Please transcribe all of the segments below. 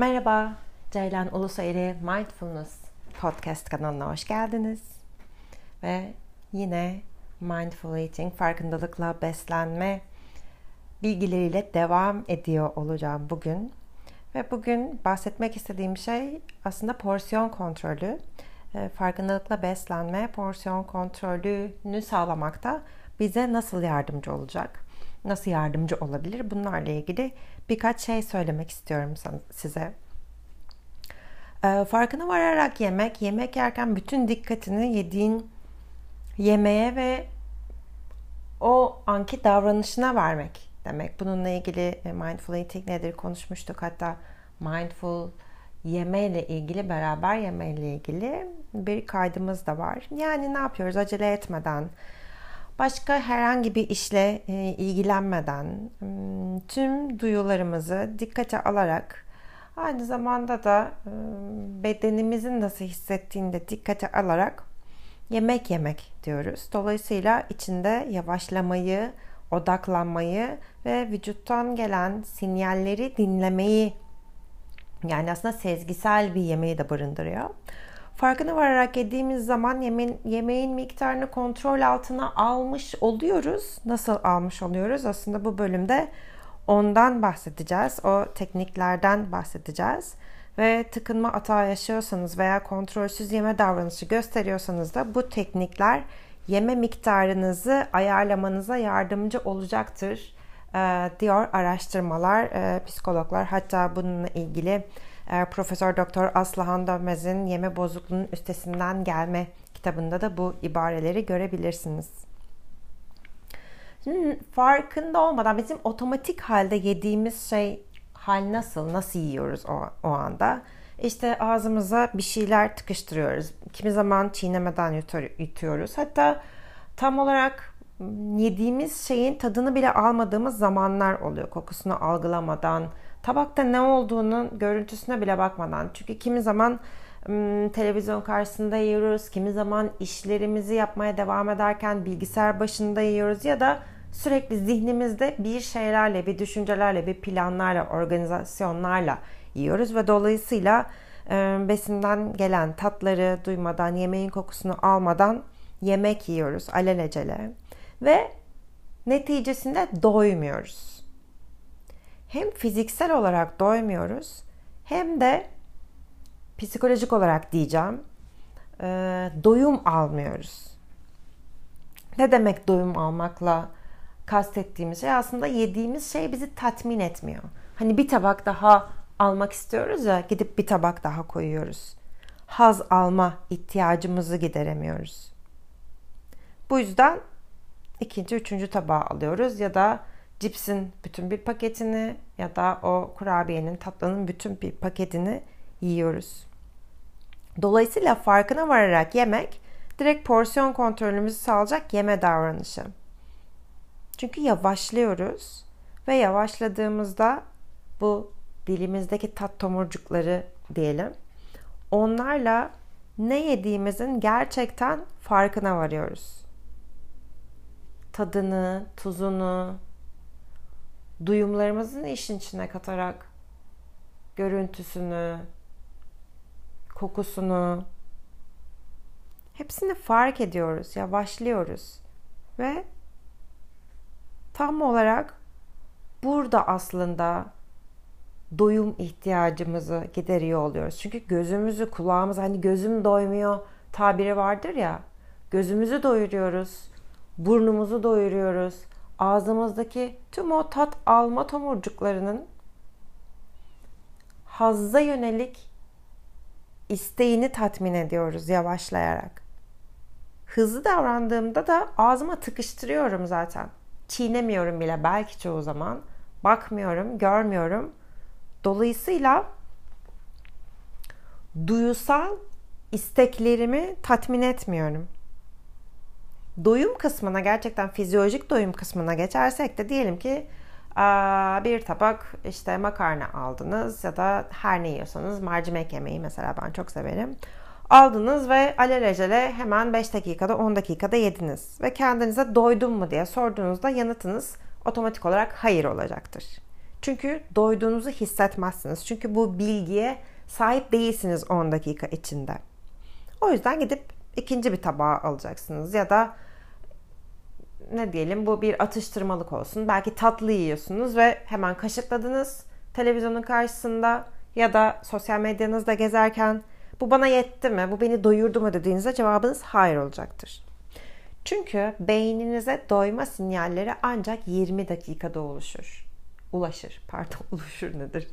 Merhaba, Ceylan Ulusoy'la Mindfulness Podcast kanalına hoş geldiniz. Ve yine Mindful Eating, farkındalıkla beslenme bilgileriyle devam ediyor olacağım bugün. Ve bugün bahsetmek istediğim şey aslında porsiyon kontrolü. Ee, farkındalıkla beslenme, porsiyon kontrolünü sağlamakta bize nasıl yardımcı olacak? Nasıl yardımcı olabilir? Bunlarla ilgili birkaç şey söylemek istiyorum size. Ee, farkına vararak yemek, yemek yerken bütün dikkatini yediğin yemeğe ve o anki davranışına vermek demek. Bununla ilgili e, mindful eating nedir konuşmuştuk. Hatta mindful yemeyle ilgili beraber yemeyle ilgili bir kaydımız da var. Yani ne yapıyoruz acele etmeden başka herhangi bir işle e, ilgilenmeden hmm, tüm duyularımızı dikkate alarak aynı zamanda da e, bedenimizin nasıl hissettiğini de dikkate alarak yemek yemek diyoruz. Dolayısıyla içinde yavaşlamayı, odaklanmayı ve vücuttan gelen sinyalleri dinlemeyi yani aslında sezgisel bir yemeği de barındırıyor. Farkına vararak yediğimiz zaman yemeğin, yemeğin miktarını kontrol altına almış oluyoruz. Nasıl almış oluyoruz? Aslında bu bölümde ondan bahsedeceğiz. O tekniklerden bahsedeceğiz. Ve tıkınma atağı yaşıyorsanız veya kontrolsüz yeme davranışı gösteriyorsanız da bu teknikler yeme miktarınızı ayarlamanıza yardımcı olacaktır diyor araştırmalar, psikologlar. Hatta bununla ilgili Profesör Doktor Aslıhan Dönmez'in Yeme Bozukluğunun Üstesinden Gelme kitabında da bu ibareleri görebilirsiniz. Şimdi farkında olmadan bizim otomatik halde yediğimiz şey hal nasıl, nasıl yiyoruz o, o anda? İşte ağzımıza bir şeyler tıkıştırıyoruz. Kimi zaman çiğnemeden yutuyoruz. Hatta tam olarak yediğimiz şeyin tadını bile almadığımız zamanlar oluyor. Kokusunu algılamadan, tabakta ne olduğunun görüntüsüne bile bakmadan. Çünkü kimi zaman televizyon karşısında yiyoruz, kimi zaman işlerimizi yapmaya devam ederken bilgisayar başında yiyoruz ya da sürekli zihnimizde bir şeylerle, bir düşüncelerle, bir planlarla, organizasyonlarla yiyoruz ve dolayısıyla besinden gelen tatları duymadan, yemeğin kokusunu almadan yemek yiyoruz alelacele ve neticesinde doymuyoruz. Hem fiziksel olarak doymuyoruz hem de psikolojik olarak diyeceğim doyum almıyoruz. Ne demek doyum almakla kastettiğimiz şey aslında yediğimiz şey bizi tatmin etmiyor. Hani bir tabak daha almak istiyoruz ya gidip bir tabak daha koyuyoruz. Haz alma ihtiyacımızı gideremiyoruz. Bu yüzden ikinci, üçüncü tabağı alıyoruz ya da cipsin bütün bir paketini ya da o kurabiyenin, tatlının bütün bir paketini yiyoruz. Dolayısıyla farkına vararak yemek direkt porsiyon kontrolümüzü sağlayacak yeme davranışı. Çünkü yavaşlıyoruz ve yavaşladığımızda bu dilimizdeki tat tomurcukları diyelim. Onlarla ne yediğimizin gerçekten farkına varıyoruz. Tadını, tuzunu, duyumlarımızın işin içine katarak görüntüsünü, kokusunu hepsini fark ediyoruz, yavaşlıyoruz ve tam olarak burada aslında doyum ihtiyacımızı gideriyor oluyoruz. Çünkü gözümüzü, kulağımız hani gözüm doymuyor tabiri vardır ya. Gözümüzü doyuruyoruz, burnumuzu doyuruyoruz. Ağzımızdaki tüm o tat alma tomurcuklarının hazza yönelik isteğini tatmin ediyoruz yavaşlayarak. Hızlı davrandığımda da ağzıma tıkıştırıyorum zaten. Çiğnemiyorum bile belki çoğu zaman. Bakmıyorum, görmüyorum Dolayısıyla duyusal isteklerimi tatmin etmiyorum. Doyum kısmına gerçekten fizyolojik doyum kısmına geçersek de diyelim ki bir tabak işte makarna aldınız ya da her ne yiyorsanız mercimek yemeği mesela ben çok severim. Aldınız ve alelacele hemen 5 dakikada 10 dakikada yediniz. Ve kendinize doydum mu diye sorduğunuzda yanıtınız otomatik olarak hayır olacaktır. Çünkü doyduğunuzu hissetmezsiniz. Çünkü bu bilgiye sahip değilsiniz 10 dakika içinde. O yüzden gidip ikinci bir tabağı alacaksınız ya da ne diyelim bu bir atıştırmalık olsun. Belki tatlı yiyorsunuz ve hemen kaşıkladınız televizyonun karşısında ya da sosyal medyanızda gezerken bu bana yetti mi, bu beni doyurdu mu dediğinizde cevabınız hayır olacaktır. Çünkü beyninize doyma sinyalleri ancak 20 dakikada oluşur. Ulaşır. Pardon oluşur nedir?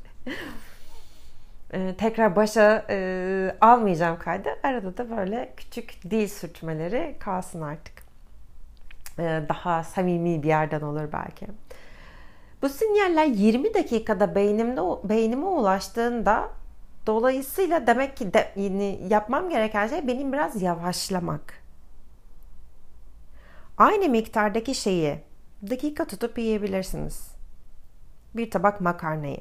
Ee, tekrar başa e, almayacağım kaydı. Arada da böyle küçük dil sürtmeleri kalsın artık. Ee, daha samimi bir yerden olur belki. Bu sinyaller 20 dakikada beynimde beynime ulaştığında dolayısıyla demek ki de, yapmam gereken şey benim biraz yavaşlamak. Aynı miktardaki şeyi dakika tutup yiyebilirsiniz. Bir tabak makarnayı.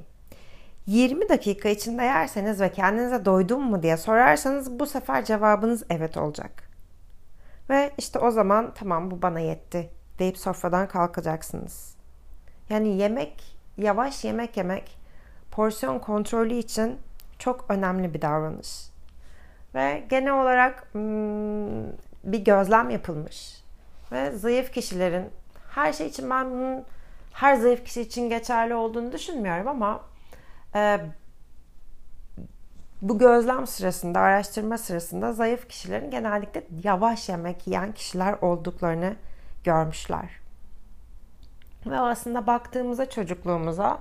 20 dakika içinde yerseniz ve kendinize doydum mu diye sorarsanız bu sefer cevabınız evet olacak. Ve işte o zaman tamam bu bana yetti deyip sofradan kalkacaksınız. Yani yemek, yavaş yemek yemek porsiyon kontrolü için çok önemli bir davranış. Ve genel olarak hmm, bir gözlem yapılmış. Ve zayıf kişilerin her şey için ben bunun her zayıf kişi için geçerli olduğunu düşünmüyorum ama bu gözlem sırasında, araştırma sırasında zayıf kişilerin genellikle yavaş yemek yiyen kişiler olduklarını görmüşler. Ve aslında baktığımızda çocukluğumuza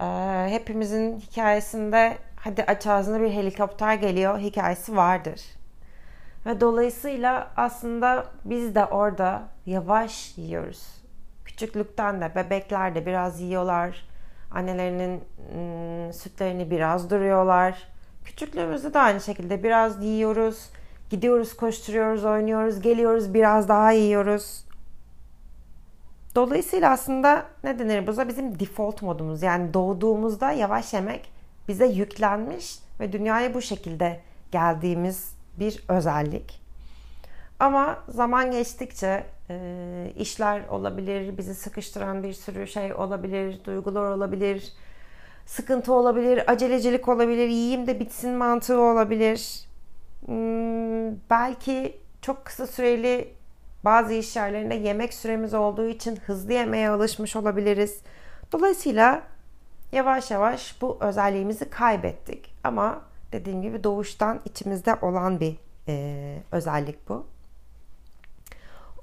e, hepimizin hikayesinde hadi aç ağzına bir helikopter geliyor hikayesi vardır. Ve dolayısıyla aslında biz de orada yavaş yiyoruz. Küçüklükten de bebekler de biraz yiyorlar. Annelerinin sütlerini biraz duruyorlar. Küçüklüğümüzde de aynı şekilde biraz yiyoruz. Gidiyoruz, koşturuyoruz, oynuyoruz, geliyoruz, biraz daha yiyoruz. Dolayısıyla aslında ne denir buza bizim default modumuz. Yani doğduğumuzda yavaş yemek bize yüklenmiş ve dünyaya bu şekilde geldiğimiz bir özellik. Ama zaman geçtikçe e, işler olabilir, bizi sıkıştıran bir sürü şey olabilir, duygular olabilir, sıkıntı olabilir, acelecilik olabilir, yiyeyim de bitsin mantığı olabilir. Hmm, belki çok kısa süreli bazı iş yerlerinde yemek süremiz olduğu için hızlı yemeğe alışmış olabiliriz. Dolayısıyla yavaş yavaş bu özelliğimizi kaybettik. Ama dediğim gibi doğuştan içimizde olan bir e, özellik bu.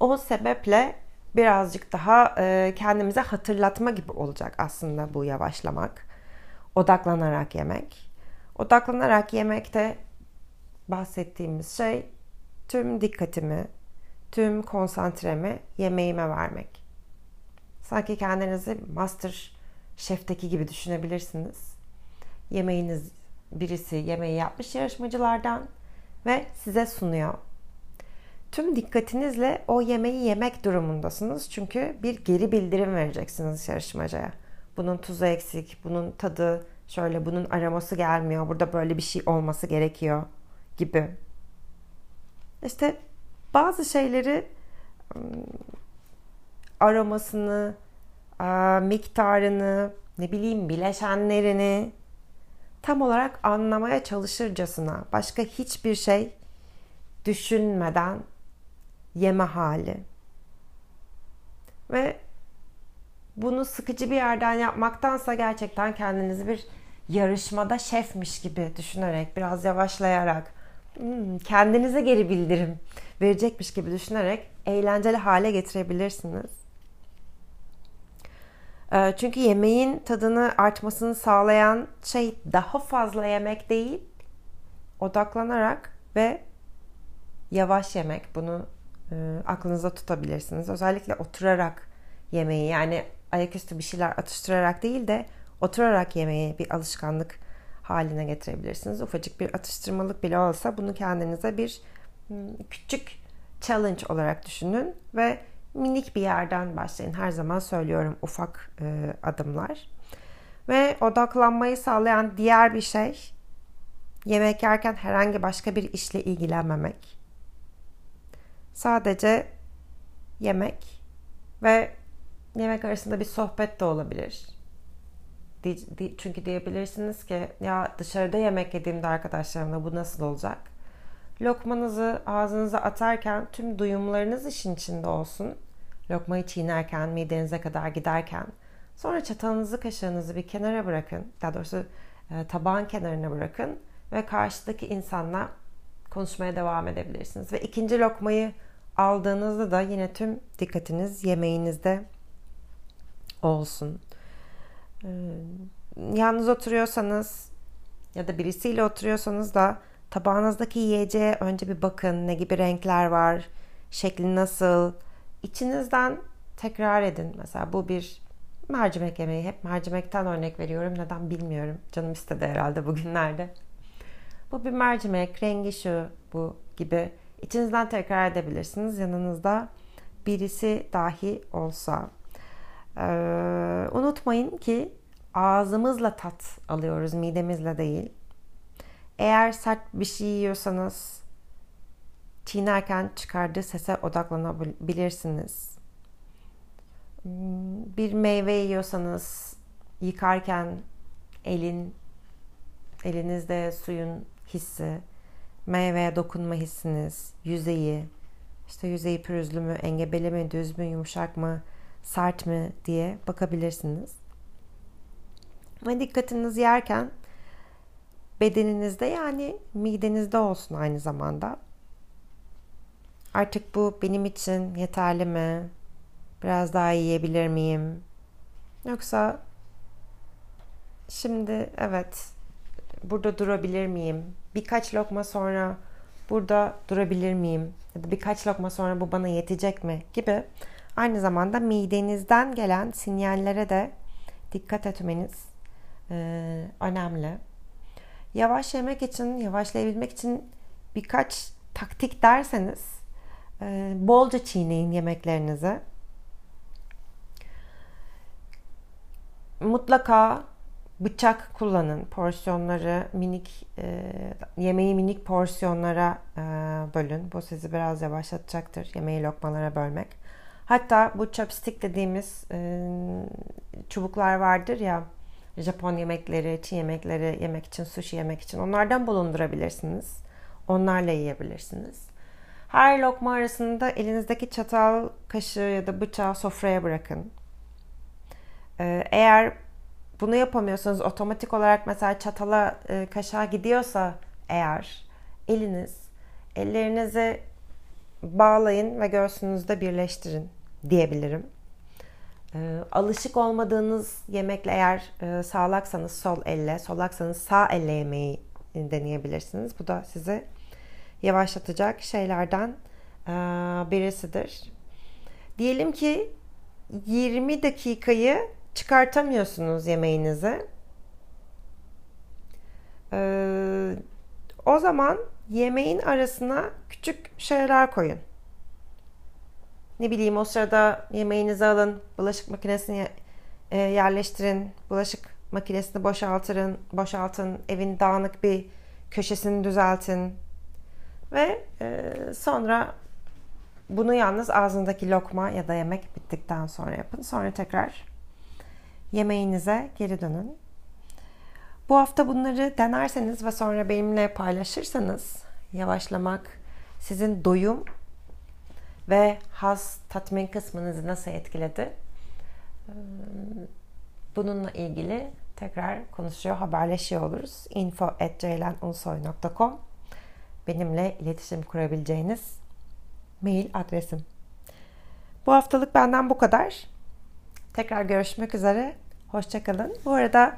O sebeple birazcık daha e, kendimize hatırlatma gibi olacak aslında bu yavaşlamak. Odaklanarak yemek. Odaklanarak yemekte bahsettiğimiz şey tüm dikkatimi, tüm konsantremi yemeğime vermek. Sanki kendinizi master şefteki gibi düşünebilirsiniz. Yemeğiniz birisi yemeği yapmış yarışmacılardan ve size sunuyor. Tüm dikkatinizle o yemeği yemek durumundasınız. Çünkü bir geri bildirim vereceksiniz yarışmacıya. Bunun tuzu eksik, bunun tadı şöyle, bunun aroması gelmiyor, burada böyle bir şey olması gerekiyor gibi. İşte bazı şeyleri aromasını, miktarını, ne bileyim bileşenlerini tam olarak anlamaya çalışırcasına başka hiçbir şey düşünmeden yeme hali. Ve bunu sıkıcı bir yerden yapmaktansa gerçekten kendinizi bir yarışmada şefmiş gibi düşünerek, biraz yavaşlayarak, hmm, kendinize geri bildirim verecekmiş gibi düşünerek eğlenceli hale getirebilirsiniz. Ee, çünkü yemeğin tadını artmasını sağlayan şey daha fazla yemek değil, odaklanarak ve yavaş yemek. Bunu e, aklınızda tutabilirsiniz. Özellikle oturarak yemeği yani ayaküstü bir şeyler atıştırarak değil de oturarak yemeği bir alışkanlık haline getirebilirsiniz. Ufacık bir atıştırmalık bile olsa bunu kendinize bir hmm, küçük challenge olarak düşünün ve minik bir yerden başlayın. Her zaman söylüyorum ufak e, adımlar. Ve odaklanmayı sağlayan diğer bir şey yemek yerken herhangi başka bir işle ilgilenmemek. Sadece yemek ve yemek arasında bir sohbet de olabilir. Çünkü diyebilirsiniz ki ya dışarıda yemek yediğimde arkadaşlarımla bu nasıl olacak? Lokmanızı ağzınıza atarken tüm duyumlarınız işin içinde olsun. Lokmayı çiğnerken, midenize kadar giderken. Sonra çatalınızı, kaşığınızı bir kenara bırakın. Daha doğrusu e, tabağın kenarına bırakın. Ve karşıdaki insanla konuşmaya devam edebilirsiniz. Ve ikinci lokmayı aldığınızda da yine tüm dikkatiniz yemeğinizde olsun. Ee, yalnız oturuyorsanız ya da birisiyle oturuyorsanız da tabağınızdaki yiyeceğe önce bir bakın. Ne gibi renkler var? Şekli nasıl? İçinizden tekrar edin. Mesela bu bir mercimek yemeği. Hep mercimekten örnek veriyorum. Neden bilmiyorum. Canım istedi herhalde bugünlerde. Bu bir mercimek. Rengi şu bu gibi. İçinizden tekrar edebilirsiniz. Yanınızda birisi dahi olsa. Ee, unutmayın ki ağzımızla tat alıyoruz, midemizle değil. Eğer sert bir şey yiyorsanız çiğnerken çıkardığı sese odaklanabilirsiniz. Bir meyve yiyorsanız yıkarken elin elinizde suyun hissi, meyveye dokunma hissiniz, yüzeyi, işte yüzeyi pürüzlü mü, engebeli mi, düz mü, yumuşak mı, sert mi diye bakabilirsiniz. Ve dikkatiniz yerken bedeninizde yani midenizde olsun aynı zamanda. Artık bu benim için yeterli mi? Biraz daha yiyebilir miyim? Yoksa şimdi evet burada durabilir miyim? Birkaç lokma sonra burada durabilir miyim? Ya da birkaç lokma sonra bu bana yetecek mi? Gibi aynı zamanda midenizden gelen sinyallere de dikkat etmeniz e, önemli. Yavaş yemek için, yavaşlayabilmek için birkaç taktik derseniz e, bolca çiğneyin yemeklerinizi. Mutlaka bıçak kullanın. Porsiyonları minik, e, yemeği minik porsiyonlara e, bölün. Bu sizi biraz yavaşlatacaktır. Yemeği lokmalara bölmek. Hatta bu chopstick dediğimiz e, çubuklar vardır ya Japon yemekleri, Çin yemekleri yemek için, sushi yemek için onlardan bulundurabilirsiniz. Onlarla yiyebilirsiniz. Her lokma arasında elinizdeki çatal, kaşığı ya da bıçağı sofraya bırakın. Ee, eğer bunu yapamıyorsanız otomatik olarak mesela çatala, e, kaşığa gidiyorsa eğer eliniz, ellerinizi bağlayın ve göğsünüzde birleştirin diyebilirim. E, alışık olmadığınız yemekle eğer e, sağlaksanız sol elle, solaksanız sağ elle yemeği deneyebilirsiniz. Bu da sizi yavaşlatacak şeylerden e, birisidir. Diyelim ki 20 dakikayı çıkartamıyorsunuz yemeğinizi. Ee, o zaman yemeğin arasına küçük şeyler koyun. Ne bileyim o sırada yemeğinizi alın, bulaşık makinesini e, yerleştirin, bulaşık makinesini boşaltırın, boşaltın, evin dağınık bir köşesini düzeltin ve e, sonra bunu yalnız ağzındaki lokma ya da yemek bittikten sonra yapın. Sonra tekrar yemeğinize geri dönün. Bu hafta bunları denerseniz ve sonra benimle paylaşırsanız yavaşlamak sizin doyum ve haz tatmin kısmınızı nasıl etkiledi? Bununla ilgili tekrar konuşuyor, haberleşiyor oluruz. info Benimle iletişim kurabileceğiniz mail adresim. Bu haftalık benden bu kadar. Tekrar görüşmek üzere. Hoşçakalın. Bu arada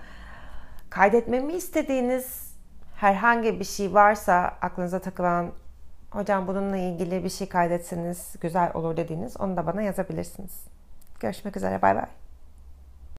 kaydetmemi istediğiniz herhangi bir şey varsa aklınıza takılan hocam bununla ilgili bir şey kaydetseniz güzel olur dediğiniz onu da bana yazabilirsiniz. Görüşmek üzere. Bay bay.